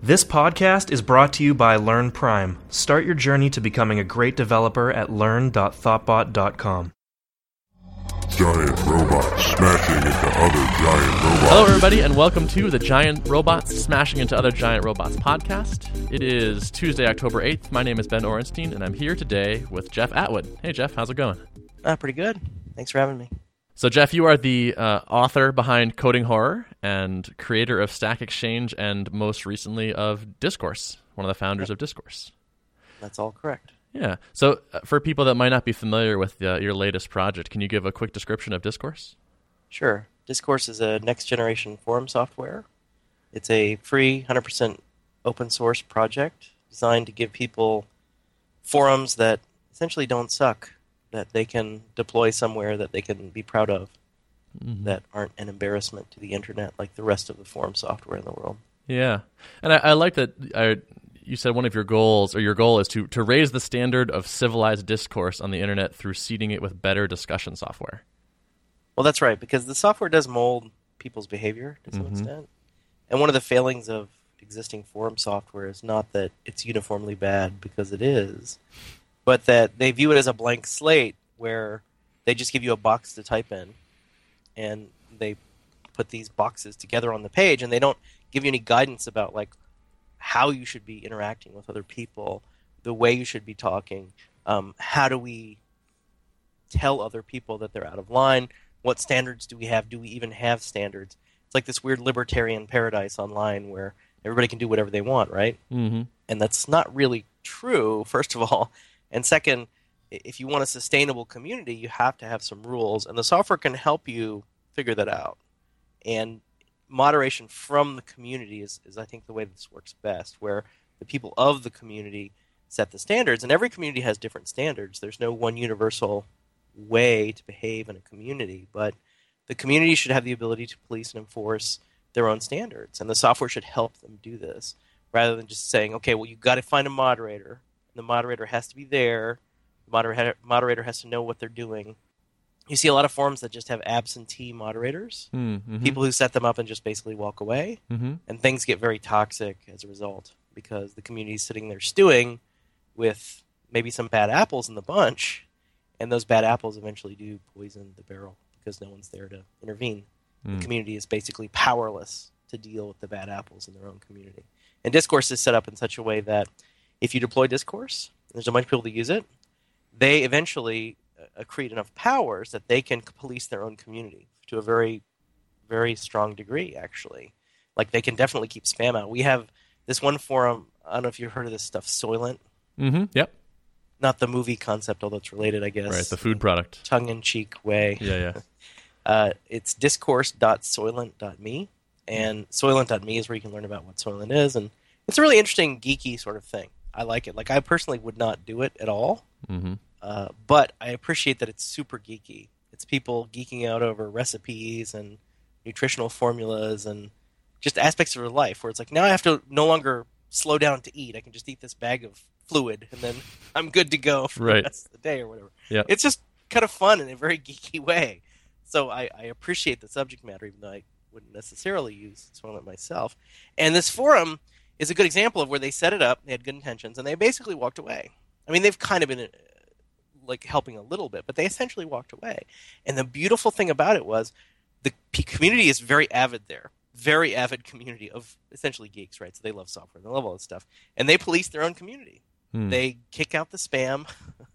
This podcast is brought to you by Learn Prime. Start your journey to becoming a great developer at learn.thoughtbot.com. Giant robots smashing into other giant robots. Hello, everybody, and welcome to the Giant Robots Smashing into Other Giant Robots podcast. It is Tuesday, October 8th. My name is Ben Orenstein, and I'm here today with Jeff Atwood. Hey, Jeff, how's it going? Uh, pretty good. Thanks for having me. So, Jeff, you are the uh, author behind Coding Horror and creator of Stack Exchange and most recently of Discourse, one of the founders of Discourse. That's all correct. Yeah. So, uh, for people that might not be familiar with uh, your latest project, can you give a quick description of Discourse? Sure. Discourse is a next generation forum software. It's a free, 100% open source project designed to give people forums that essentially don't suck, that they can deploy somewhere that they can be proud of, mm-hmm. that aren't an embarrassment to the internet like the rest of the forum software in the world. Yeah, and I, I like that. I, you said one of your goals, or your goal, is to to raise the standard of civilized discourse on the internet through seeding it with better discussion software. Well, that's right, because the software does mold people's behavior to some mm-hmm. extent. And one of the failings of existing forum software is not that it's uniformly bad, because it is, but that they view it as a blank slate where they just give you a box to type in and they put these boxes together on the page and they don't give you any guidance about like how you should be interacting with other people, the way you should be talking, um, how do we tell other people that they're out of line? What standards do we have? Do we even have standards? It's like this weird libertarian paradise online where everybody can do whatever they want, right? Mm-hmm. And that's not really true, first of all. And second, if you want a sustainable community, you have to have some rules, and the software can help you figure that out. And moderation from the community is, is I think, the way this works best, where the people of the community set the standards, and every community has different standards. There's no one universal way to behave in a community, but the community should have the ability to police and enforce their own standards, and the software should help them do this rather than just saying, okay, well, you've got to find a moderator. The moderator has to be there. The moderator, moderator has to know what they're doing. You see a lot of forums that just have absentee moderators, Mm-hmm. people who set them up and just basically walk away, Mm-hmm. and things get very toxic as a result because the community is sitting there stewing with maybe some bad apples in the bunch, and those bad apples eventually do poison the barrel because no one's there to intervene. Mm. The community is basically powerless to deal with the bad apples in their own community. And Discourse is set up in such a way that if you deploy Discourse, there's a bunch of people to use it, they eventually uh, create enough powers that they can police their own community to a very, very strong degree, actually. Like they can definitely keep spam out. We have this one forum, I don't know if you've heard of this stuff, Soylent. Mm-hmm. Yep. Not the movie concept, although it's related, I guess. Right. The food product. Tongue in cheek way. Yeah. Yeah. Uh, it's discourse.soylent.me, and soylent.me is where you can learn about what Soylent is, and it's a really interesting, geeky sort of thing. I like it. Like I personally would not do it at all, Mm-hmm. uh, but I appreciate that it's super geeky. It's people geeking out over recipes and nutritional formulas and just aspects of their life where it's like now I have to no longer slow down to eat. I can just eat this bag of fluid and then I'm good to go for Right. the rest of the day or whatever. Yeah. It's just kind of fun in a very geeky way. So I, I appreciate the subject matter, even though I wouldn't necessarily use Soylent myself. And this forum is a good example of where they set it up, they had good intentions, and they basically walked away. I mean, they've kind of been uh, like helping a little bit, but they essentially walked away. And the beautiful thing about it was the community is very avid there, very avid community of essentially geeks, right? So they love software, they love all this stuff, and they police their own community. Hmm. They kick out the spam.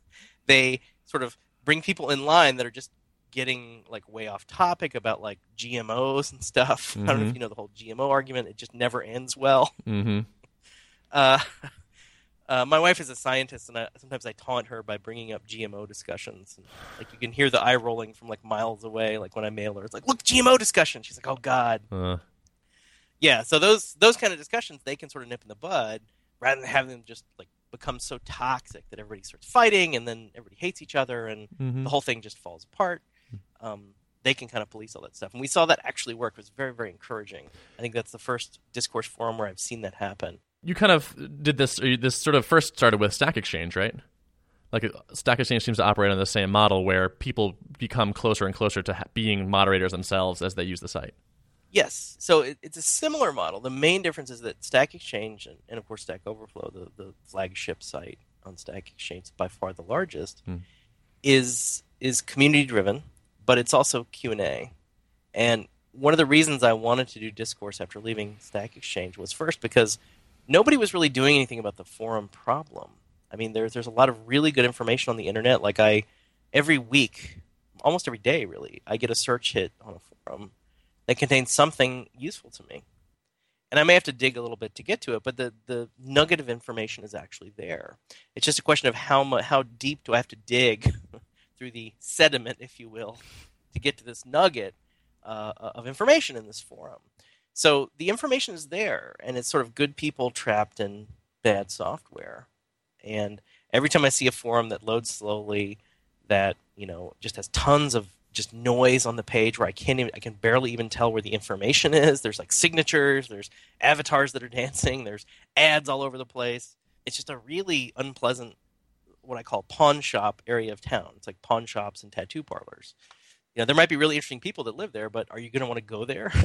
they sort of bring people in line that are just getting like way off topic about like GMOs and stuff. I don't know if Mhm. you know the whole GMO argument. It just never ends well. Mm-hmm. Uh, uh, my wife is a scientist, and I, sometimes I taunt her by bringing up GMO discussions. And, like you can hear the eye rolling from like miles away. Like when I mail her, it's like, "Look, GMO discussion." She's like, "Oh God." Uh, Yeah. So those those kind of discussions they can sort of nip in the bud rather than having them just like become so toxic that everybody starts fighting and then everybody hates each other and mhm. the whole thing just falls apart. Um, they can kind of police all that stuff, and we saw that actually work. It was very very encouraging. I think that's the first discourse forum where I've seen that happen. you kind of did this. This sort of first started with Stack Exchange, right? Like Stack Exchange seems to operate on the same model where people become closer and closer to ha- being moderators themselves as they use the site. Yes. So it, it's a similar model. The main difference is that Stack Exchange and, and of course Stack Overflow, the, the flagship site on Stack Exchange, by far the largest, Hmm. is is community driven, but it's also Q and A. And one of the reasons I wanted to do discourse after leaving Stack Exchange was first because nobody was really doing anything about the forum problem. I mean, there's there's a lot of really good information on the internet. Like I, every week, almost every day, really, I get a search hit on a forum that contains something useful to me. And I may have to dig a little bit to get to it, but the, the nugget of information is actually there. It's just a question of how mu- how deep do I have to dig through the sediment, if you will, to get to this nugget uh, of information in this forum. So the information is there, and it's sort of good people trapped in bad software. And every time I see a forum that loads slowly, that you know just has tons of just noise on the page where I can't even I can barely even tell where the information is. There's like signatures, there's avatars that are dancing, there's ads all over the place. It's just a really unpleasant what I call pawn shop area of town. It's like pawn shops and tattoo parlors. You know, there might be really interesting people that live there, but are you going to want to go there?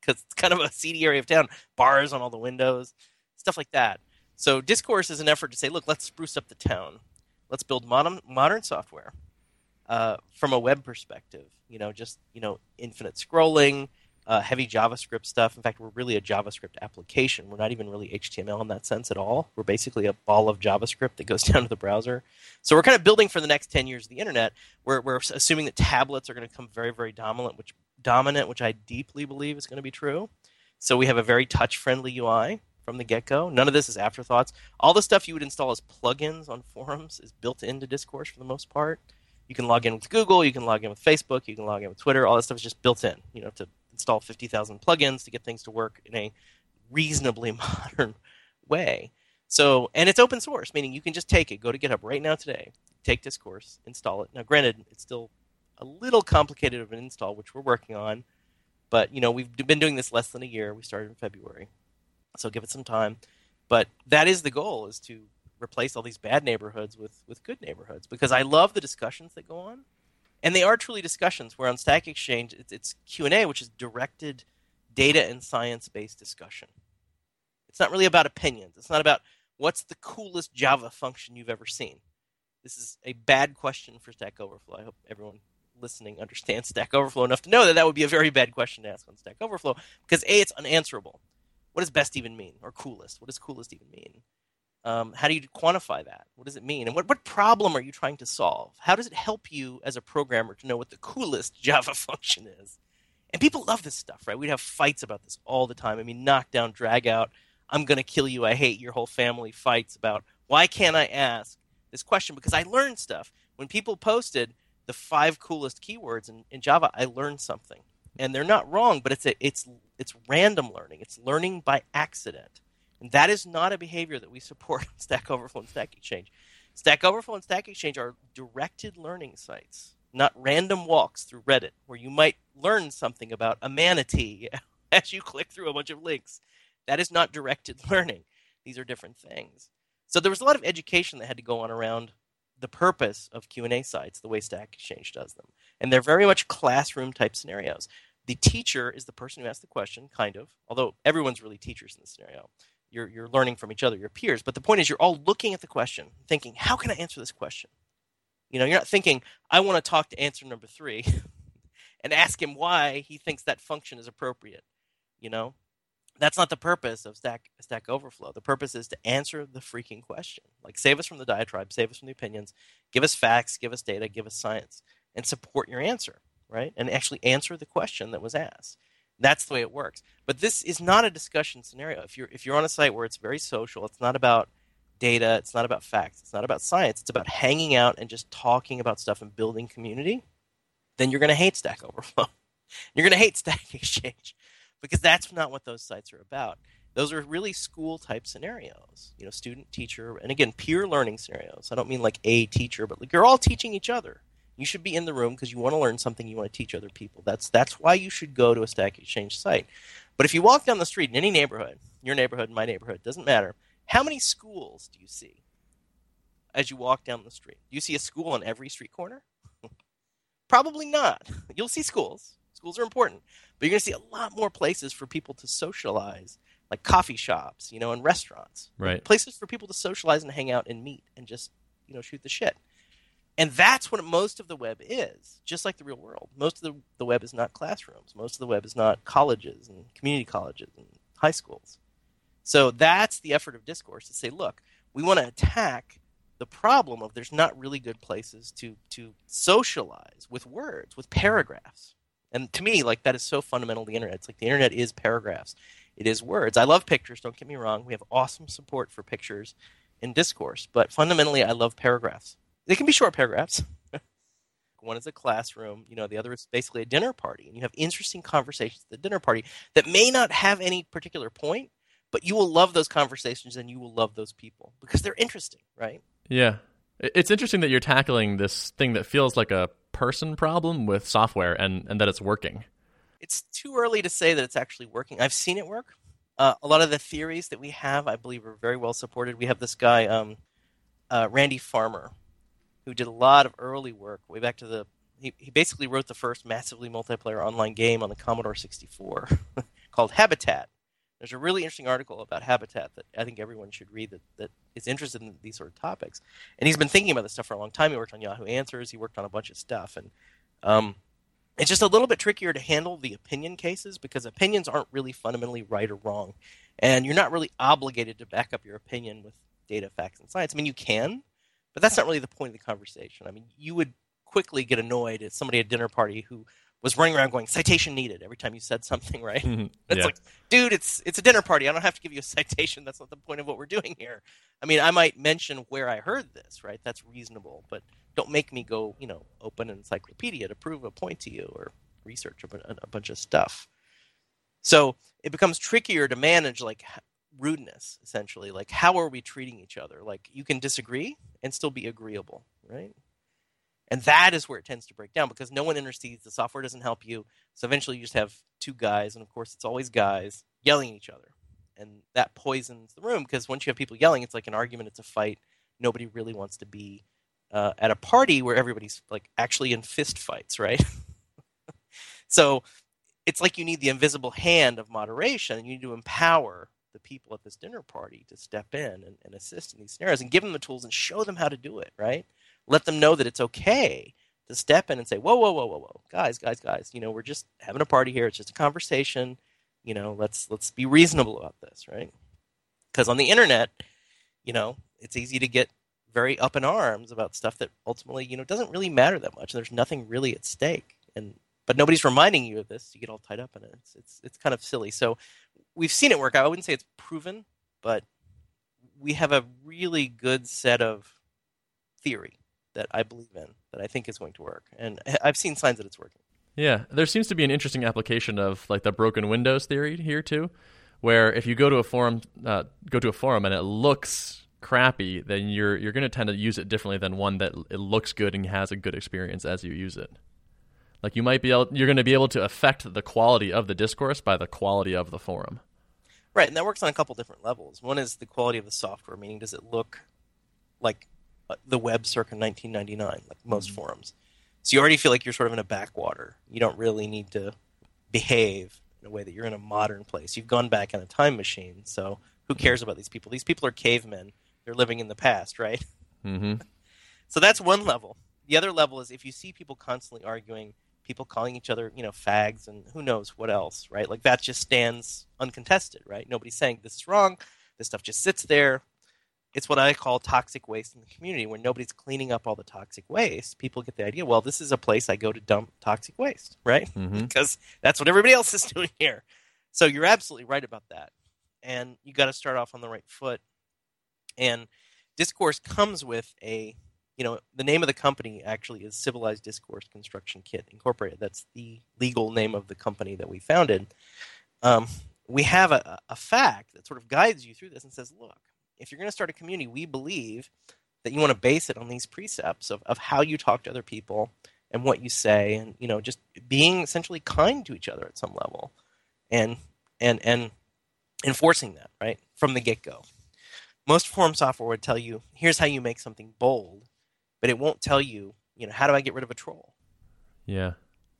Because it's kind of a seedy area of town. Bars on all the windows, stuff like that. So discourse is an effort to say, look, let's spruce up the town. Let's build modern modern software uh, from a web perspective. You know, just you know, infinite scrolling, uh, heavy JavaScript stuff. In fact, we're really a JavaScript application. We're not even really HTML in that sense at all. We're basically a ball of JavaScript that goes down to the browser. So we're kind of building for the next ten years of the internet. We're we're assuming that tablets are going to become very very dominant, which dominant, which I deeply believe is going to be true. So we have a very touch friendly UI from the get go. None of this is afterthoughts. All the stuff you would install as plugins on forums is built into Discourse for the most part. You can log in with Google, you can log in with Facebook, you can log in with Twitter. All that stuff is just built in. You know, to install fifty thousand plugins to get things to work in a reasonably modern way. So, and it's open source, meaning you can just take it, go to GitHub right now today, take Discourse, install it. Now, granted, it's still a little complicated of an install, which we're working on, but you know we've been doing this less than a year. We started in February, so give it some time. But that is the goal: is to replace all these bad neighborhoods with with good neighborhoods. Because I love the discussions that go on, and they are truly discussions. Where on Stack Exchange, it's, it's Q and A, which is directed data and science based discussion. It's not really about opinions. It's not about what's the coolest Java function you've ever seen. This is a bad question for Stack Overflow. I hope everyone listening understands Stack Overflow enough to know that that would be a very bad question to ask on Stack Overflow because a it's unanswerable. What does best even mean, or coolest? What does coolest even mean? Um, how do you quantify that? What does it mean? And what, what problem are you trying to solve? How does it help you as a programmer to know what the coolest Java function is? And people love this stuff, right? We'd have fights about this all the time. I mean, knockdown, drag out, I'm going to kill you, I hate your whole family fights about why can't I ask this question? Because I learned stuff. When people posted the five coolest keywords in, in Java, I learned something. And they're not wrong, but it's a, it's it's random learning. It's learning by accident. And that is not a behavior that we support in Stack Overflow and Stack Exchange. Stack Overflow and Stack Exchange are directed learning sites, not random walks through Reddit where you might learn something about a manatee as you click through a bunch of links. That is not directed learning. These are different things. So there was a lot of education that had to go on around the purpose of Q&A sites the way Stack Exchange does them. And they're very much classroom type scenarios. The teacher is the person who asks the question, kind of, although everyone's really teachers in this scenario. You're, you're learning from each other, your peers. But the point is, you're all looking at the question, thinking, how can I answer this question? You know, you're not thinking, I want to talk to answer number three and ask him why he thinks that function is appropriate. You know, that's not the purpose of Stack Stack Overflow. The purpose is to answer the freaking question. Like save us from the diatribe, save us from the opinions, give us facts, give us data, give us science, and support your answer, right? And actually answer the question that was asked. That's the way it works. But this is not a discussion scenario. If you're if you're on a site where it's very social, it's not about data, it's not about facts, it's not about science, it's about hanging out and just talking about stuff and building community, then you're going to hate Stack Overflow. You're going to hate Stack Exchange because that's not what those sites are about. Those are really school type scenarios, you know, student, teacher, and again, peer learning scenarios. I don't mean like a teacher, but like you're all teaching each other. You should be in the room because you want to learn something. You want to teach other people. That's that's why you should go to a Stack Exchange site. But if you walk down the street in any neighborhood, your neighborhood, my neighborhood, doesn't matter. How many schools do you see as you walk down the street? Do you see a school on every street corner? Probably not. You'll see schools. Schools are important. But you're going to see a lot more places for people to socialize, like coffee shops, you know, and restaurants. Right. Places for people to socialize and hang out and meet and just, you know, shoot the shit. And that's what most of the web is, just like the real world. Most of the, the web is not classrooms. Most of the web is not colleges and community colleges and high schools. So that's the effort of discourse to say, look, we want to attack the problem of there's not really good places to to socialize with words, with paragraphs. And to me, like that is so fundamental to the internet. It's like the internet is paragraphs. It is words. I love pictures, don't get me wrong. We have awesome support for pictures in discourse, but fundamentally I love paragraphs. They can be short paragraphs. One is a classroom, you know, the other is basically a dinner party, and you have interesting conversations at the dinner party that may not have any particular point, but you will love those conversations and you will love those people because they're interesting, right? Yeah. It's interesting that you're tackling this thing that feels like a person problem with software and, and that it's working. It's too early to say that it's actually working. I've seen it work. Uh, a lot of the theories that we have, I believe, are very well supported. We have this guy, um, uh, Randy Farmer, who did a lot of early work way back to the. He, he basically wrote the first massively multiplayer online game on the Commodore 64 called Habitat. There's a really interesting article about Habitat that I think everyone should read that, that is interested in these sort of topics. And he's been thinking about this stuff for a long time. He worked on Yahoo Answers. He worked on a bunch of stuff. And um, it's just a little bit trickier to handle the opinion cases because opinions aren't really fundamentally right or wrong. And you're not really obligated to back up your opinion with data, facts, and science. I mean, you can, but that's not really the point of the conversation. I mean, you would quickly get annoyed at somebody at a dinner party who was running around going citation needed every time you said something right? Mm-hmm. It's yeah. like dude it's it's a dinner party. I don't have to give you a citation. That's not the point of what we're doing here. I mean i might mention where i heard this right? That's reasonable but don't make me go you know open an encyclopedia to prove a point to you or research a, a bunch of stuff. So it becomes trickier to manage like rudeness essentially like how are we treating each other like you can disagree and still be agreeable right and that is where it tends to break down because no one intercedes. The software doesn't help you. So eventually you just have two guys, and of course it's always guys, yelling at each other. And that poisons the room because once you have people yelling, it's like an argument, it's a fight. Nobody really wants to be uh, at a party where everybody's like actually in fist fights, right? so it's like you need the invisible hand of moderation, you need to empower the people at this dinner party to step in and, and assist in these scenarios and give them the tools and show them how to do it, right? let them know that it's okay to step in and say, whoa, whoa, whoa, whoa, whoa, guys, guys, guys, you know, we're just having a party here. It's just a conversation. You know, let's let's be reasonable about this, right? Because on the internet, you know, it's easy to get very up in arms about stuff that ultimately, you know, doesn't really matter that much. There's nothing really at stake, and but nobody's reminding you of this. You get all tied up in it. It's it's, it's kind of silly. So we've seen it work. I wouldn't say it's proven, but we have a really good set of theory that I believe in that I think is going to work, and I've seen signs that it's working. Yeah, there seems to be an interesting application of like the broken windows theory here too, where if you go to a forum, uh, go to a forum and it looks crappy, then you're you're going to tend to use it differently than one that it looks good and has a good experience as you use it. Like you might be able, you're going to be able to affect the quality of the discourse by the quality of the forum. Right, and that works on a couple different levels. One is the quality of the software, meaning does it look like the web circa 1999, like most mm-hmm. forums. So you already feel like you're sort of in a backwater. You don't really need to behave in a way that you're in a modern place. You've gone back in a time machine. So who mm-hmm. cares about these people? These people are cavemen. They're living in the past, right? Mm-hmm. So that's one level. The other level is if you see people constantly arguing, people calling each other, you know, fags and who knows what else, right? Like that just stands uncontested, right? Nobody's saying this is wrong. This stuff just sits there it's what I call toxic waste in the community. When nobody's cleaning up all the toxic waste, people get the idea, well, this is a place I go to dump toxic waste, right? Mm-hmm. because that's what everybody else is doing here. So you're absolutely right about that. And you got to start off on the right foot. And discourse comes with a, you know, the name of the company actually is Civilized Discourse Construction Kit Incorporated. That's the legal name of the company that we founded. Um, we have a, a FAQ that sort of guides you through this and says, look, if you're going to start a community, we believe that you want to base it on these precepts of, of how you talk to other people and what you say and you know just being essentially kind to each other at some level and and and enforcing that right from the get-go most forum software would tell you here's how you make something bold but it won't tell you you know how do i get rid of a troll yeah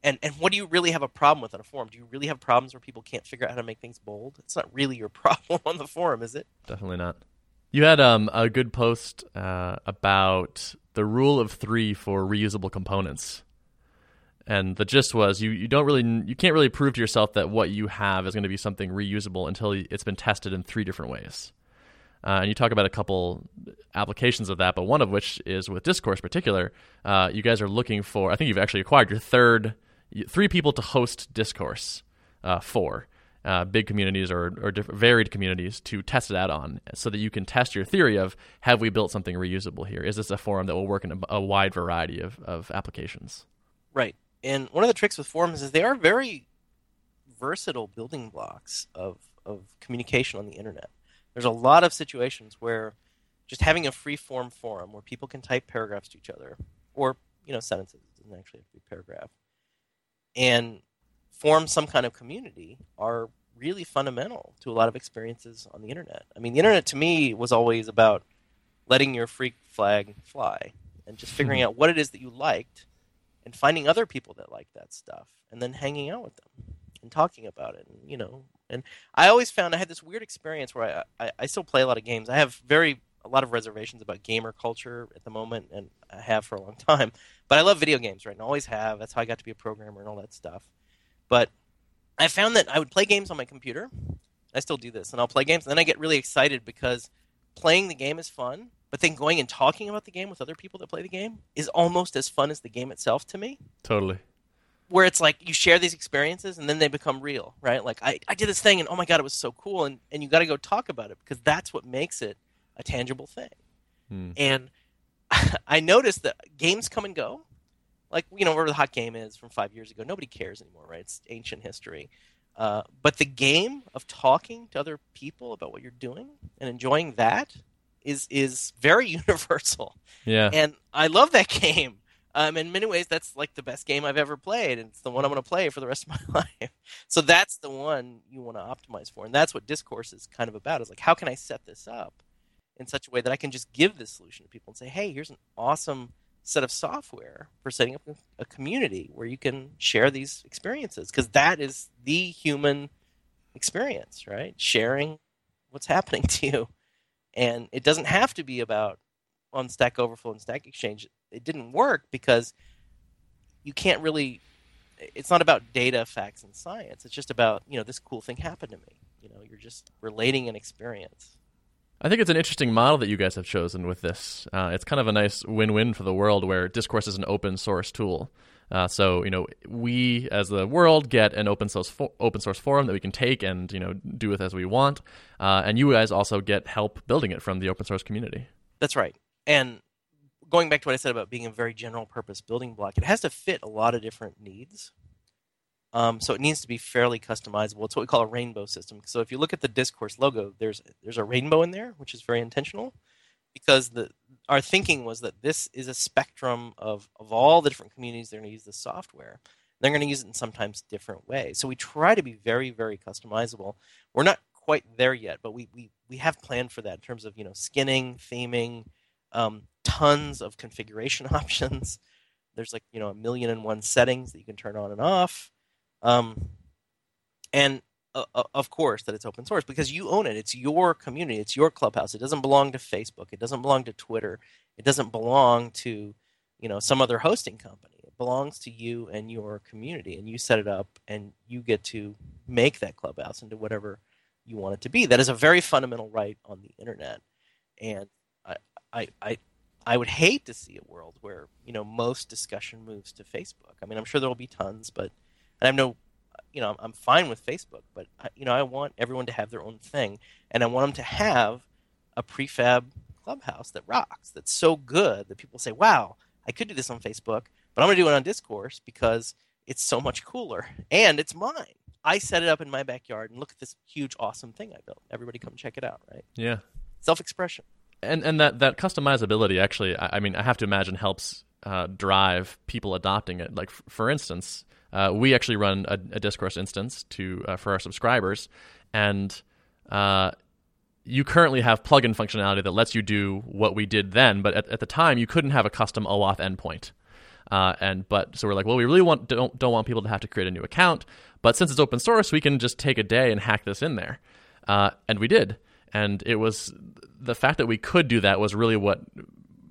And and what do you really have a problem with on a forum? Do you really have problems where people can't figure out how to make things bold? It's not really your problem on the forum, is it? Definitely not. You had um, a good post uh, about the rule of three for reusable components, and the gist was you, you don't really you can't really prove to yourself that what you have is going to be something reusable until it's been tested in three different ways. Uh, and you talk about a couple applications of that, but one of which is with Discourse, in particular. Uh, you guys are looking for. I think you've actually acquired your third, three people to host Discourse uh, for. Uh, big communities or, or varied communities to test it out on so that you can test your theory of have we built something reusable here? Is this a forum that will work in a, a wide variety of, of applications? Right. And one of the tricks with forums is they are very versatile building blocks of, of communication on the internet. There's a lot of situations where just having a free form forum where people can type paragraphs to each other or you know sentences it doesn't actually have to be paragraph and form some kind of community are really fundamental to a lot of experiences on the internet. I mean, the internet to me was always about letting your freak flag fly and just figuring hmm. out what it is that you liked and finding other people that like that stuff and then hanging out with them and talking about it and you know and I always found I had this weird experience where I, I, I still play a lot of games. I have very a lot of reservations about gamer culture at the moment, and I have for a long time. But I love video games, right? And always have. That's how I got to be a programmer and all that stuff. But I found that I would play games on my computer. I still do this, and I'll play games, and then I get really excited because playing the game is fun, but then going and talking about the game with other people that play the game is almost as fun as the game itself to me. Totally where it's like you share these experiences and then they become real, right? Like I, I did this thing and oh my god, it was so cool, and, and you got to go talk about it because that's what makes it a tangible thing. Hmm. And I noticed that games come and go, like you know where the hot game is from five years ago. Nobody cares anymore, right? It's ancient history. Uh, but the game of talking to other people about what you're doing and enjoying that is is very universal. Yeah. And I love that game. Um, in many ways, that's like the best game I've ever played, and it's the one I'm going to play for the rest of my life. So that's the one you want to optimize for, and that's what discourse is kind of about. Is like, how can I set this up in such a way that I can just give this solution to people and say, hey, here's an awesome set of software for setting up a community where you can share these experiences because that is the human experience, right? Sharing what's happening to you, and it doesn't have to be about on Stack Overflow and Stack Exchange it didn't work because you can't really it's not about data facts and science it's just about you know this cool thing happened to me you know you're just relating an experience I think it's an interesting model that you guys have chosen with this. Uh, it's kind of a nice win-win for the world, where discourse is an open source tool. Uh, so you know, we as the world get an open source fo- open source forum that we can take and you know do with as we want, uh, and you guys also get help building it from the open source community. That's right, and going back to what I said about being a very general purpose building block, it has to fit a lot of different needs. Um, so it needs to be fairly customizable. It's what we call a rainbow system. So if you look at the discourse logo, there's there's a rainbow in there, which is very intentional, because the our thinking was that this is a spectrum of of all the different communities that are going to use this software. They're going to use it in sometimes different ways. So we try to be very very customizable. We're not quite there yet, but we we we have planned for that in terms of you know skinning, theming, um, tons of configuration options. There's like you know a million and one settings that you can turn on and off, um, and uh, uh, of course that it's open source because you own it. It's your community. It's your clubhouse. It doesn't belong to Facebook. It doesn't belong to Twitter. It doesn't belong to you know some other hosting company. It belongs to you and your community, and you set it up, and you get to make that clubhouse into whatever you want it to be. That is a very fundamental right on the internet, and I, I, I would hate to see a world where you know most discussion moves to Facebook. I mean, I'm sure there will be tons, but and I have no, you know, I'm fine with Facebook, but I, you know, I want everyone to have their own thing, and I want them to have a prefab clubhouse that rocks, that's so good that people say, "Wow, I could do this on Facebook, but I'm going to do it on Discourse because it's so much cooler and it's mine." I set it up in my backyard and look at this huge, awesome thing I built. Everybody come check it out, right? Yeah. Self expression and and that that customizability actually, I, I mean, I have to imagine helps uh, drive people adopting it. Like f- for instance, uh, we actually run a, a discourse instance to uh, for our subscribers, and uh, you currently have plugin functionality that lets you do what we did then. But at, at the time, you couldn't have a custom OAuth endpoint. Uh, and but so we're like, well, we really want don't don't want people to have to create a new account, but since it's open source, we can just take a day and hack this in there, uh, and we did. And it was the fact that we could do that was really what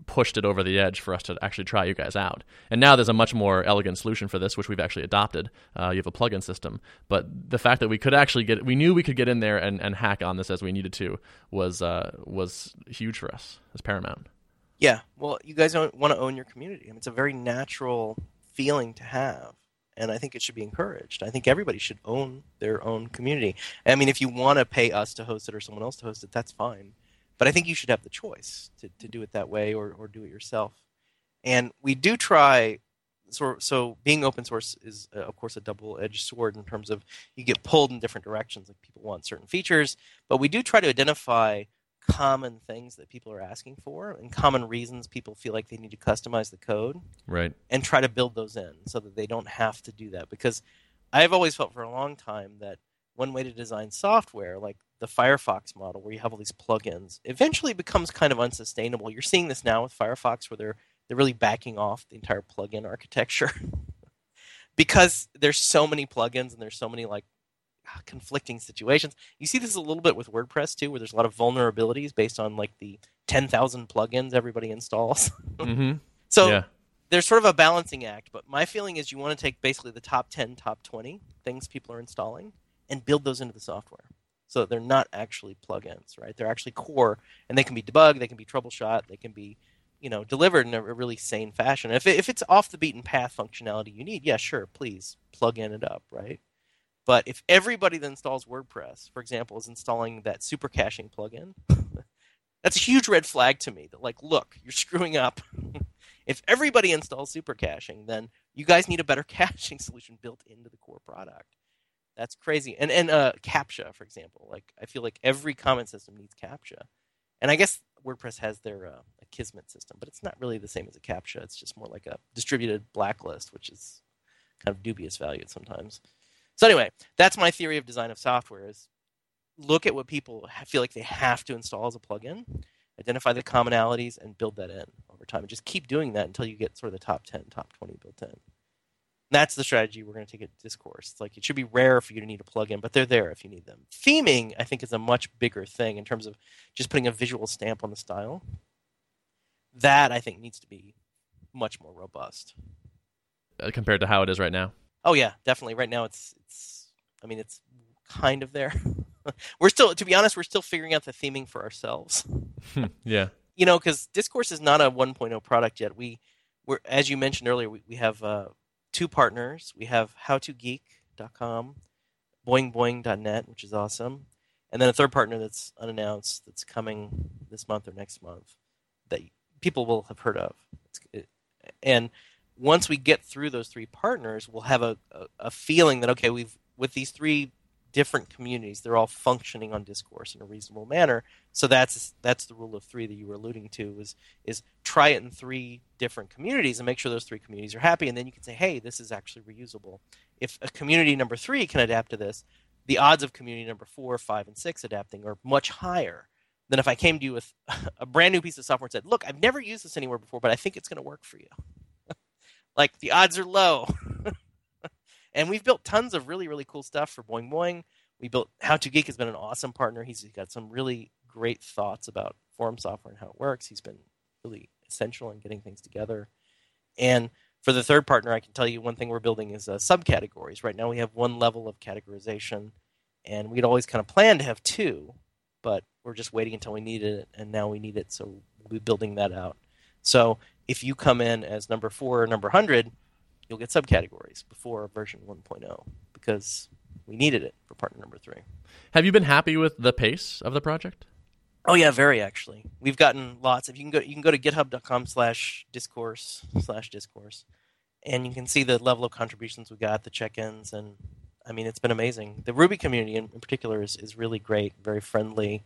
pushed it over the edge for us to actually try you guys out. And now there's a much more elegant solution for this, which we've actually adopted. Uh, you have a plugin system, but the fact that we could actually get, we knew we could get in there and, and hack on this as we needed to was uh, was huge for us. It's paramount. Yeah, well, you guys don't want to own your community. I mean, it's a very natural feeling to have, and I think it should be encouraged. I think everybody should own their own community. I mean, if you want to pay us to host it or someone else to host it, that's fine. But I think you should have the choice to, to do it that way or, or do it yourself. And we do try. So, so being open source is, uh, of course, a double-edged sword in terms of you get pulled in different directions. Like people want certain features, but we do try to identify common things that people are asking for and common reasons people feel like they need to customize the code Right. and try to build those in so that they don't have to do that because i've always felt for a long time that one way to design software like the firefox model where you have all these plugins eventually becomes kind of unsustainable you're seeing this now with firefox where they're they're really backing off the entire plugin architecture because there's so many plugins and there's so many like conflicting situations. You see this a little bit with WordPress too, where there's a lot of vulnerabilities based on like the 10,000 plugins everybody installs. Mm-hmm. so yeah. there's sort of a balancing act, but my feeling is you want to take basically the top 10, top 20 things people are installing and build those into the software. So that they're not actually plugins, right? They're actually core and they can be debugged, they can be troubleshot, they can be you know delivered in a really sane fashion. If, it, if it's off the beaten path functionality you need, yeah, sure, please plug in it up, right? But if everybody that installs WordPress, for example, is installing that super caching plugin, that's a huge red flag to me. That like, look, you're screwing up. if everybody installs super caching, then you guys need a better caching solution built into the core product. That's crazy. And and uh, CAPTCHA, for example, like I feel like every comment system needs CAPTCHA, and I guess WordPress has their uh, Akismet system, but it's not really the same as a CAPTCHA. It's just more like a distributed blacklist, which is kind of dubious valued sometimes. So anyway, that's my theory of design of software: is look at what people feel like they have to install as a plugin, identify the commonalities, and build that in over time, and just keep doing that until you get sort of the top ten, top twenty built in. That's the strategy we're going to take at Discourse. It's like it should be rare for you to need a plugin, but they're there if you need them. Theming, I think, is a much bigger thing in terms of just putting a visual stamp on the style. That I think needs to be much more robust. Uh, compared to how it is right now. Oh yeah, definitely. Right now, it's it's. I mean, it's kind of there. we're still, to be honest, we're still figuring out the theming for ourselves. yeah. You know, because Discourse is not a 1.0 product yet. We, we're as you mentioned earlier, we, we have uh, two partners. We have HowToGeek.com, BoingBoing.net, which is awesome, and then a third partner that's unannounced that's coming this month or next month that people will have heard of. It, and once we get through those three partners, we'll have a, a, a, feeling that okay, we've with these three different communities, they're all functioning on discourse in a reasonable manner. So that's that's the rule of three that you were alluding to is is try it in three different communities and make sure those three communities are happy, and then you can say, hey, this is actually reusable. If a community number three can adapt to this, the odds of community number four, five, and six adapting are much higher than if I came to you with a brand new piece of software and said, look, I've never used this anywhere before, but I think it's going to work for you. Like the odds are low. and we've built tons of really, really cool stuff for Boing Boing. We built How to Geek has been an awesome partner. He's got some really great thoughts about forum software and how it works. He's been really essential in getting things together. And for the third partner, I can tell you one thing we're building is uh, subcategories. Right now, we have one level of categorization, and we'd always kind of planned to have two, but we're just waiting until we need it, and now we need it, so we'll be building that out. So if you come in as number four or number 100, you'll get subcategories before version 1.0 because we needed it for partner number three. Have you been happy with the pace of the project? Oh yeah, very actually. We've gotten lots. If you can go, you can go to GitHub.com/slash/discourse slash discourse, and you can see the level of contributions we got, the check-ins, and I mean it's been amazing. The Ruby community in, in particular is is really great, very friendly,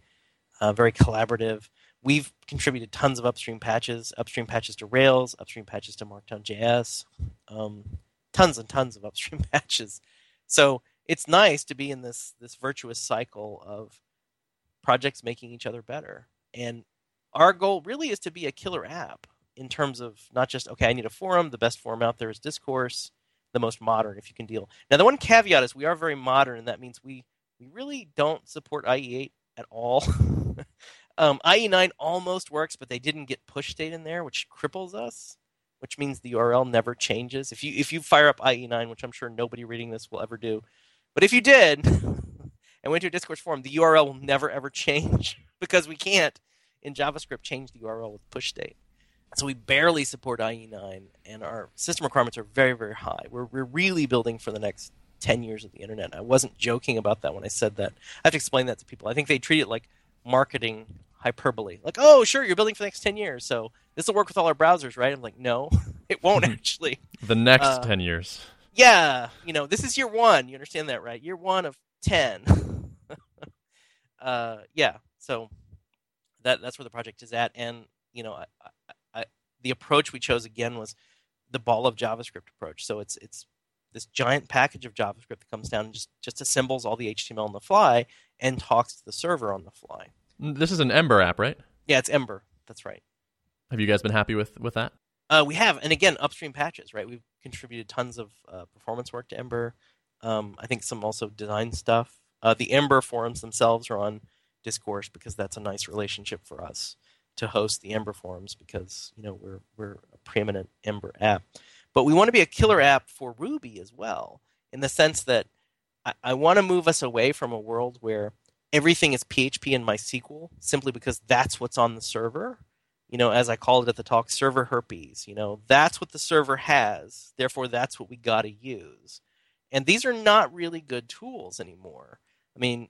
uh, very collaborative. We've contributed tons of upstream patches, upstream patches to Rails, upstream patches to Markdown JS, um, tons and tons of upstream patches. So it's nice to be in this this virtuous cycle of projects making each other better. And our goal really is to be a killer app in terms of not just okay, I need a forum. The best forum out there is Discourse, the most modern if you can deal. Now the one caveat is we are very modern, and that means we we really don't support IE8 at all. um, IE9 almost works, but they didn't get push state in there, which cripples us. Which means the URL never changes. If you if you fire up IE9, which I'm sure nobody reading this will ever do, but if you did and went to a Discourse forum, the URL will never ever change because we can't in JavaScript change the URL with push state. So we barely support IE9, and our system requirements are very, very high. We're, we're really building for the next 10 years of the internet. I wasn't joking about that when I said that. I have to explain that to people. I think they treat it like marketing hyperbole. Like, oh, sure, you're building for the next 10 years, so this will work with all our browsers, right? I'm like, no, it won't actually. The next Uh, 10 years. Yeah, you know, this is year one. You understand that, right? Year one of 10. uh, yeah, so that that's where the project is at. And, you know, I, I, I, the approach we chose again was the ball of JavaScript approach. So it's it's this giant package of JavaScript that comes down and just, just assembles all the HTML on the fly and talks to the server on the fly. This is an Ember app, right? Yeah, it's Ember. That's right. Have you guys been happy with, with that? Uh, we have, and again, upstream patches, right? We've contributed tons of uh, performance work to Ember. Um, I think some also design stuff. Uh, the Ember forums themselves are on Discourse because that's a nice relationship for us to host the Ember forums because you know we're we're a preeminent Ember app. But we want to be a killer app for Ruby as well, in the sense that I, I want to move us away from a world where everything is PHP and MySQL simply because that's what's on the server you know, as I called it at the talk, server herpes. You know, that's what the server has. Therefore, that's what we got to use. And these are not really good tools anymore. I mean,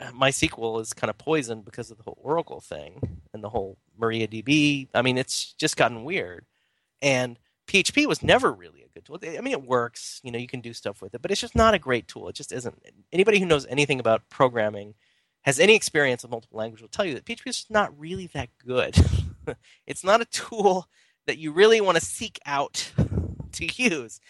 uh, MySQL is kind of poisoned because of the whole Oracle thing and the whole MariaDB. I mean, it's just gotten weird. And PHP was never really a good tool. I mean, it works. You know, you can do stuff with it, but it's just not a great tool. It just isn't. Anybody who knows anything about programming has any experience with multiple languages will tell you that PHP is not really that good. it's not a tool that you really want to seek out to use.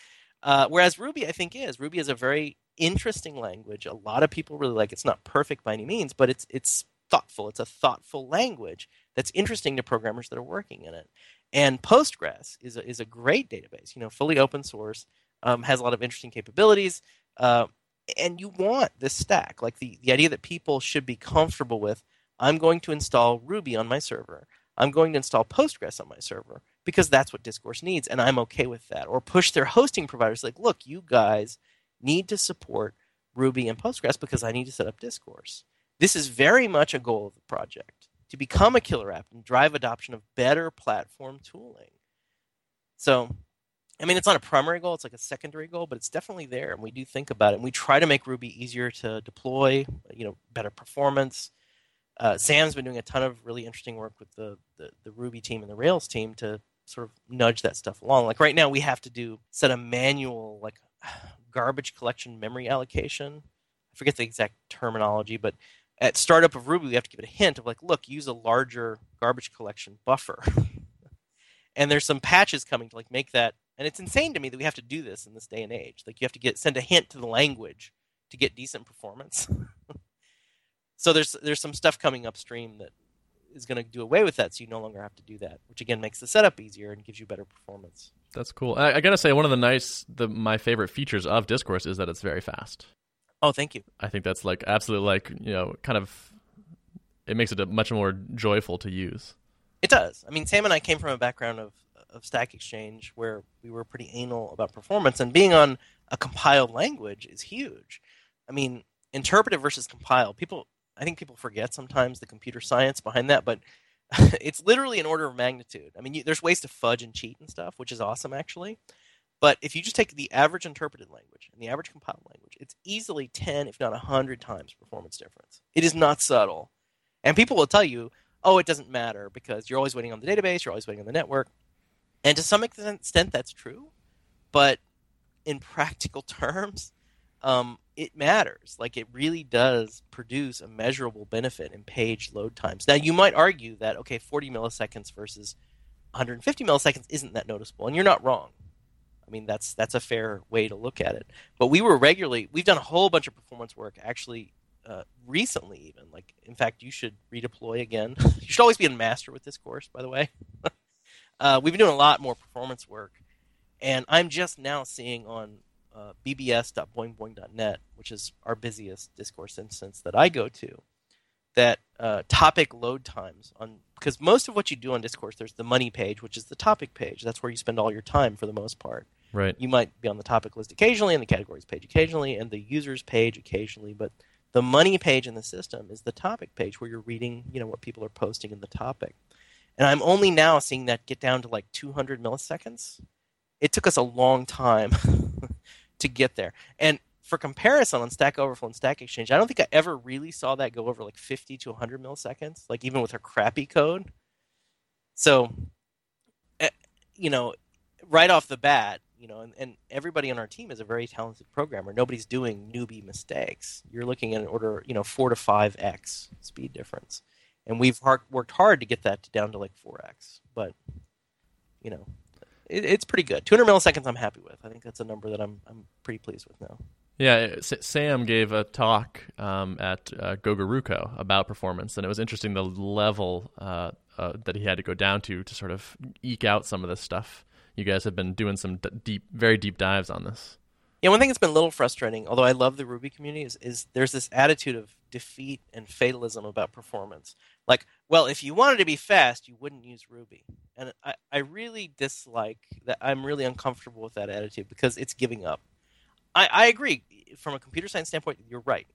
Uh, whereas Ruby, I think, is. Ruby is a very interesting language. A lot of people really like. it. It's not perfect by any means, but it's it's thoughtful. It's a thoughtful language that's interesting to programmers that are working in it. And Postgres is a, is a great database. You know, fully open source, um, has a lot of interesting capabilities. Uh, and you want this stack like the, the idea that people should be comfortable with i'm going to install ruby on my server i'm going to install postgres on my server because that's what discourse needs and i'm okay with that or push their hosting providers like look you guys need to support ruby and postgres because i need to set up discourse this is very much a goal of the project to become a killer app and drive adoption of better platform tooling so I mean, it's not a primary goal; it's like a secondary goal, but it's definitely there, and we do think about it. And we try to make Ruby easier to deploy. You know, better performance. Uh, Sam's been doing a ton of really interesting work with the, the the Ruby team and the Rails team to sort of nudge that stuff along. Like right now, we have to do set a manual like garbage collection memory allocation. I forget the exact terminology, but at startup of Ruby, we have to give it a hint of like, look, use a larger garbage collection buffer. and there's some patches coming to like make that and it's insane to me that we have to do this in this day and age. Like you have to get send a hint to the language to get decent performance. so there's there's some stuff coming upstream that is going to do away with that, so you no longer have to do that, which again makes the setup easier and gives you better performance. That's cool. I, I gotta say, one of the nice, the my favorite features of Discourse is that it's very fast. Oh, thank you. I think that's like absolutely like you know kind of it makes it a much more joyful to use. It does. I mean, Sam and I came from a background of of Stack Exchange where we were pretty anal about performance, and being on a compiled language is huge. I mean, interpretive versus compiled. People, I think people forget sometimes the computer science behind that, but it's literally an order of magnitude. I mean, you, there's ways to fudge and cheat and stuff, which is awesome actually. But if you just take the average interpreted language and the average compiled language, it's easily 10, if not 100 times performance difference. It is not subtle. And people will tell you, oh, it doesn't matter because you're always waiting on the database, you're always waiting on the network. And to some extent, that's true. But in practical terms, um, it matters. Like it really does produce a measurable benefit in page load times. Now, you might argue that, okay, 40 milliseconds versus 150 milliseconds isn't that noticeable. And you're not wrong. I mean, that's that's a fair way to look at it. But we were regularly, we've done a whole bunch of performance work actually uh, recently, even. Like, in fact, you should redeploy again. you should always be in master with Discourse, by the way. uh, we've been doing a lot more performance work, and I'm just now seeing on uh, bbs.boingboing.net, which is our busiest discourse instance that I go to, that uh, topic load times on because most of what you do on discourse, there's the money page, which is the topic page. That's where you spend all your time for the most part. Right. You might be on the topic list occasionally, and the categories page occasionally, and the users page occasionally, but the money page in the system is the topic page where you're reading, you know, what people are posting in the topic. And I'm only now seeing that get down to like 200 milliseconds. It took us a long time to get there. And for comparison on Stack Overflow and Stack Exchange, I don't think I ever really saw that go over like 50 to 100 milliseconds, like even with our crappy code. So, eh, you know, right off the bat, you know, and, and everybody on our team is a very talented programmer. Nobody's doing newbie mistakes. You're looking at an order, you know, four to five x speed difference, and we've hard, worked hard to get that down to like four x. But you know, it, it's pretty good. 200 milliseconds, I'm happy with. I think that's a number that I'm I'm pretty pleased with now. Yeah, Sam gave a talk um, at uh, GoGaRuCo about performance, and it was interesting the level uh, uh, that he had to go down to to sort of eke out some of this stuff you guys have been doing some d- deep, very deep dives on this. Yeah, one thing that's been a little frustrating, although I love the Ruby community, is, is there's this attitude of defeat and fatalism about performance. Like, well, if you wanted to be fast, you wouldn't use Ruby. And I, I really dislike that. I'm really uncomfortable with that attitude because it's giving up. I, I agree. From a computer science standpoint, you're right.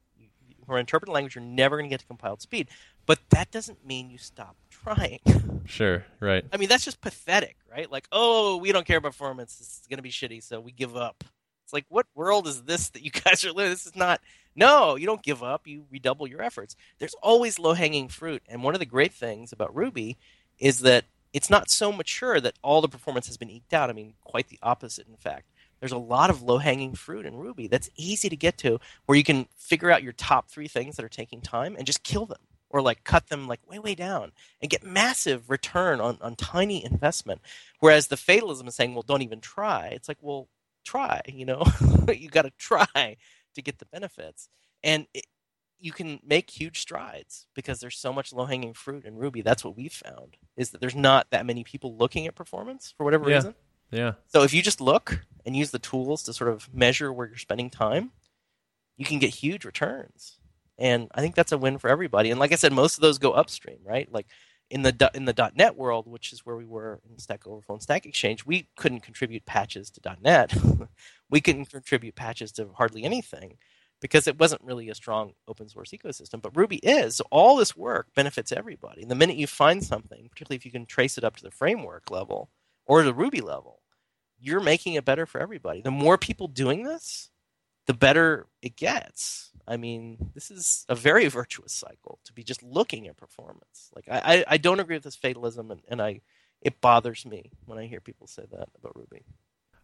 From an interpreted language, you're never going to get to compiled speed. But that doesn't mean you stop trying. Sure, right. I mean, that's just pathetic, right? Like, oh, we don't care about performance. It's going to be shitty, so we give up. It's like, what world is this that you guys are living? This is not. No, you don't give up. You redouble your efforts. There's always low hanging fruit. And one of the great things about Ruby is that it's not so mature that all the performance has been eked out. I mean, quite the opposite, in fact. There's a lot of low hanging fruit in Ruby that's easy to get to where you can figure out your top three things that are taking time and just kill them or like cut them like way way down and get massive return on, on tiny investment. Whereas the fatalism is saying well don't even try. It's like well try you know? You got to try to get the benefits. And it, you can make huge strides because there's so much low hanging fruit in ruby. That's what we've found is that there's not that many people looking at performance for whatever yeah. reason yeah so if you just look and use the tools to sort of measure where you're spending time you can get huge returns and I think that's a win for everybody. And like I said, most of those go upstream, right? Like in the in the .NET world, which is where we were in Stack Overflow and Stack Exchange, we couldn't contribute patches to .NET. we couldn't contribute patches to hardly anything because it wasn't really a strong open source ecosystem. But Ruby is. So all this work benefits everybody. And the minute you find something, particularly if you can trace it up to the framework level or the Ruby level, you're making it better for everybody. The more people doing this, the better it gets. I mean, this is a very virtuous cycle to be just looking at performance. Like I, I, I don't agree with this fatalism, and, and I, it bothers me when I hear people say that about Ruby.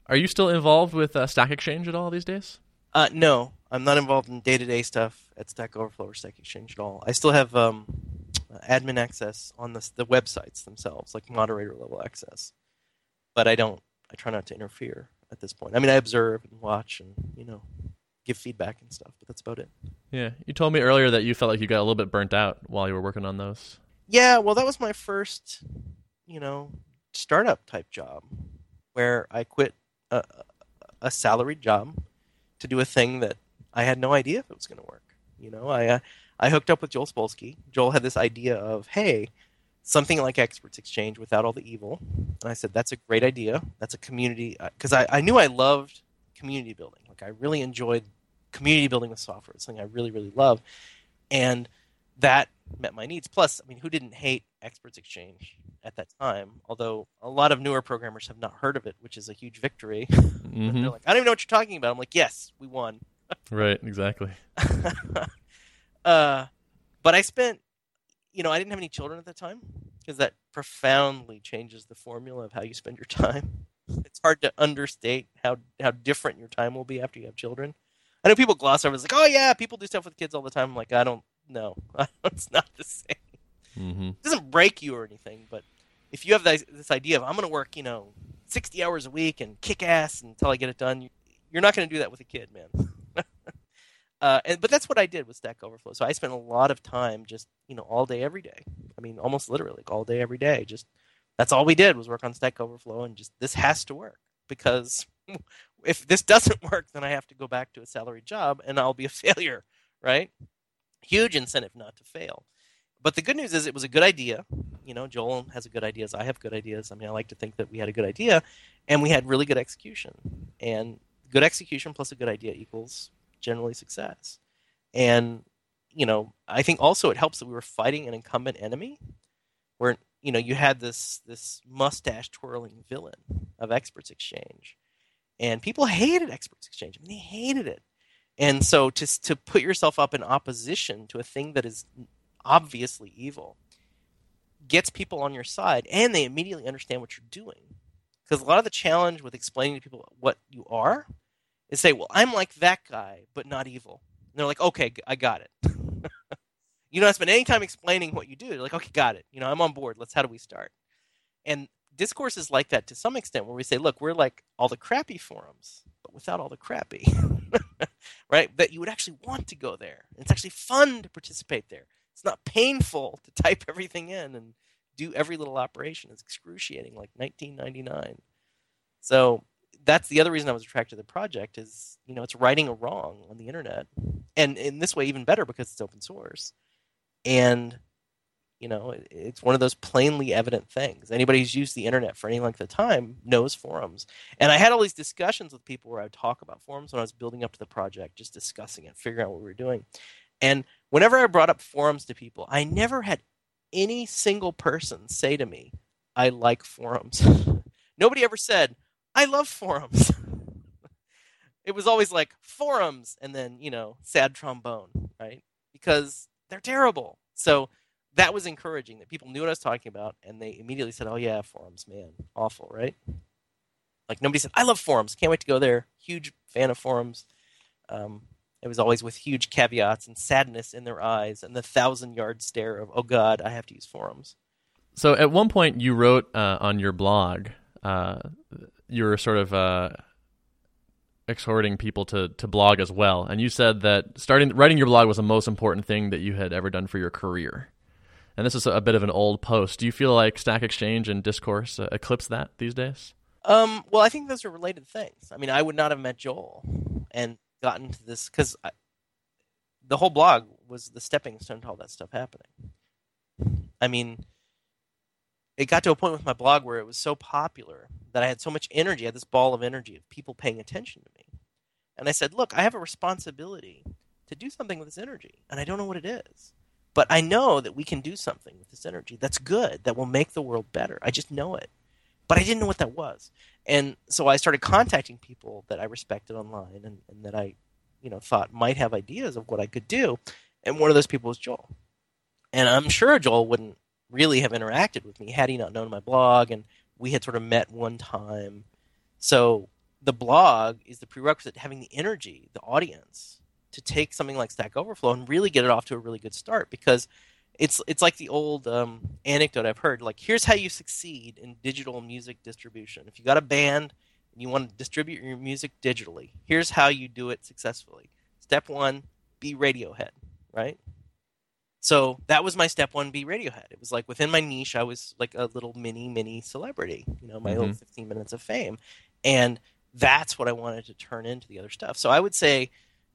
Are you still involved with uh, Stack Exchange at all these days? Uh, no, I'm not involved in day-to-day stuff at Stack Overflow or Stack Exchange at all. I still have um, admin access on the, the websites themselves, like moderator level access, but I don't. I try not to interfere at this point. I mean, I observe and watch, and you know, give feedback and stuff, but that's about it. Yeah, you told me earlier that you felt like you got a little bit burnt out while you were working on those. Yeah, well, that was my first, you know, startup type job where I quit a, a salaried job to do a thing that I had no idea if it was going to work. You know, I uh, I hooked up with Joel Spolsky. Joel had this idea of, hey, something like Experts Exchange without all the evil, and I said that's a great idea. That's a community because uh, I, I knew I loved community building. Like I really enjoyed community building with software. It's something I really, really love. And that met my needs. Plus, I mean, who didn't hate Experts Exchange at that time? Although a lot of newer programmers have not heard of it, which is a huge victory. Mm-hmm. They're like, I don't even know what you're talking about. I'm like, yes, we won. right, exactly. uh, but I spent, you know, I didn't have any children at the time because that profoundly changes the formula of how you spend your time. It's hard to understate how how different your time will be after you have children. I know people gloss over. It's like, oh yeah, people do stuff with kids all the time. I'm like, I don't know. it's not the same. Mm-hmm. It doesn't break you or anything, but if you have this, this idea of I'm going to work, you know, 60 hours a week and kick ass until I get it done, you're not going to do that with a kid, man. Uh, and but that's what I did with Stack Overflow. So I spent a lot of time just, you know, all day, every day. I mean, almost literally, like all day, every day, just That's all we did was work on Stack Overflow and just this has to work because if this doesn't work, then I have to go back to a salary job and I'll be a failure, right? Huge incentive not to fail. But the good news is it was a good idea. You know, Joel has a good ideas. I have good ideas. I mean, I like to think that we had a good idea, and we had really good execution. And good execution plus a good idea equals generally success. And you know, I think also it helps that we were fighting an incumbent enemy, where you know you had this this mustache twirling villain of Experts Exchange, and people hated Experts Exchange. I mean, they hated it. And so to to put yourself up in opposition to a thing that is obviously evil gets people on your side and they immediately understand what you're doing. Because a lot of the challenge with explaining to people what you are is say, well, I'm like that guy, but not evil. And they're like, okay, I got it. you don't spend any time explaining what you do. They're like, okay, got it. You know, I'm on board. Let's, how do we start? And discourse is like that to some extent where we say, look, we're like all the crappy forums, but without all the crappy. right? That you would actually want to go there. It's actually fun to participate there. It's not painful to type everything in and do every little operation. It's excruciating, like 1999. So that's the other reason I was attracted to the project is you know it's righting a wrong on the internet, and in this way even better because it's open source, and you know it's one of those plainly evident things. Anybody who's used the internet for any length of time knows forums, and I had all these discussions with people where I would talk about forums when I was building up to the project, just discussing it, figuring out what we were doing, and whenever I brought up forums to people, I never had any single person say to me, I like forums. Nobody ever said, I love forums. it was always like forums and then, you know, sad trombone, right? Because they're terrible. So that was encouraging that people knew what I was talking about and they immediately said, Oh yeah, forums, man. Awful, right? Like nobody said, I love forums. Can't wait to go there. Huge fan of forums. Um, it was always with huge caveats and sadness in their eyes and the thousand yard stare of, oh God, I have to use forums. So at one point you wrote uh, on your blog, uh, you were sort of uh, exhorting people to, to blog as well. And you said that starting writing your blog was the most important thing that you had ever done for your career. And this is a bit of an old post. Do you feel like Stack Exchange and Discourse uh, eclipse that these days? Um, well, I think those are related things. I mean, I would not have met Joel and gotten to this because the whole blog was the stepping stone to all that stuff happening. I mean, it got to a point with my blog where it was so popular that I had so much energy, I had this ball of energy of people paying attention to me. And I said, look, I have a responsibility to do something with this energy, and I don't know what it is. But I know that we can do something with this energy that's good, that will make the world better. I just know it. But I didn't know what that was. And so I started contacting people that I respected online and, and that I, you know, thought might have ideas of what I could do. And one of those people was Joel. And I'm sure Joel wouldn't really have interacted with me had he not known my blog and we had sort of met one time. So the blog is the prerequisite to having the energy, the audience, to take something like Stack Overflow and really get it off to a really good start because it's it's like the old um, anecdote I've heard. Like, here's how you succeed in digital music distribution. If you got a band and you want to distribute your music digitally, here's how you do it successfully. Step one: be Radiohead, right? So that was my step one: be Radiohead. It was like within my niche, I was like a little mini mini celebrity. You know, my mm-hmm. own 15 minutes of fame, and that's what I wanted to turn into the other stuff. So I would say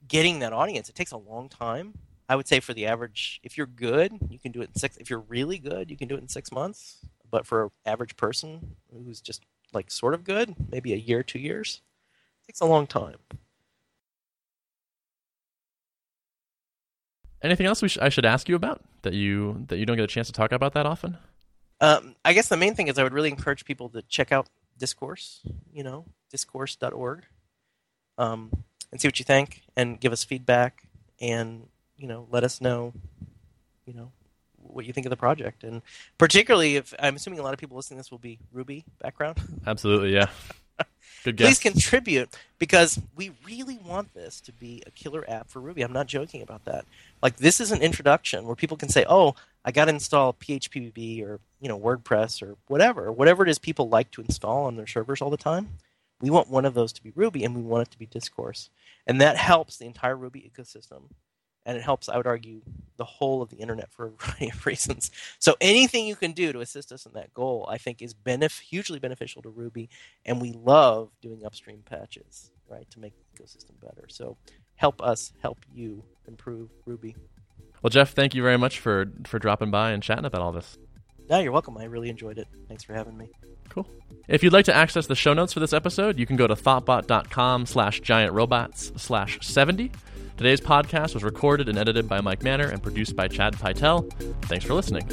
getting that audience it takes a long time I would say for the average, if you're good, you can do it in six. If you're really good, you can do it in six months. But for an average person who's just like sort of good, maybe a year, two years, it takes a long time. Anything else we sh- I should ask you about that you that you don't get a chance to talk about that often? Um, I guess the main thing is I would really encourage people to check out Discourse. You know, discourse.org, um, and see what you think, and give us feedback, and you know, let us know, you know, what you think of the project, and particularly if I'm assuming a lot of people listening to this will be Ruby background. Absolutely, yeah. Please contribute because we really want this to be a killer app for Ruby. I'm not joking about that. Like this is an introduction where people can say, "Oh, I got to install PHPBB or you know WordPress or whatever, whatever it is people like to install on their servers all the time." We want one of those to be Ruby, and we want it to be Discourse, and that helps the entire Ruby ecosystem and it helps. I would argue the whole of the internet for a variety of reasons. So anything you can do to assist us in that goal, I think, is benef- hugely beneficial to Ruby, and we love doing upstream patches, right, to make the ecosystem better. So help us help you improve Ruby. Well, Jeff, thank you very much for for dropping by and chatting about all this. No, you're welcome. I really enjoyed it. Thanks for having me. Cool. If you'd like to access the show notes for this episode, you can go to thoughtbot.com slash giantrobots slash 70. Today's podcast was recorded and edited by Mike Manner and produced by Chad Pytel. Thanks for listening.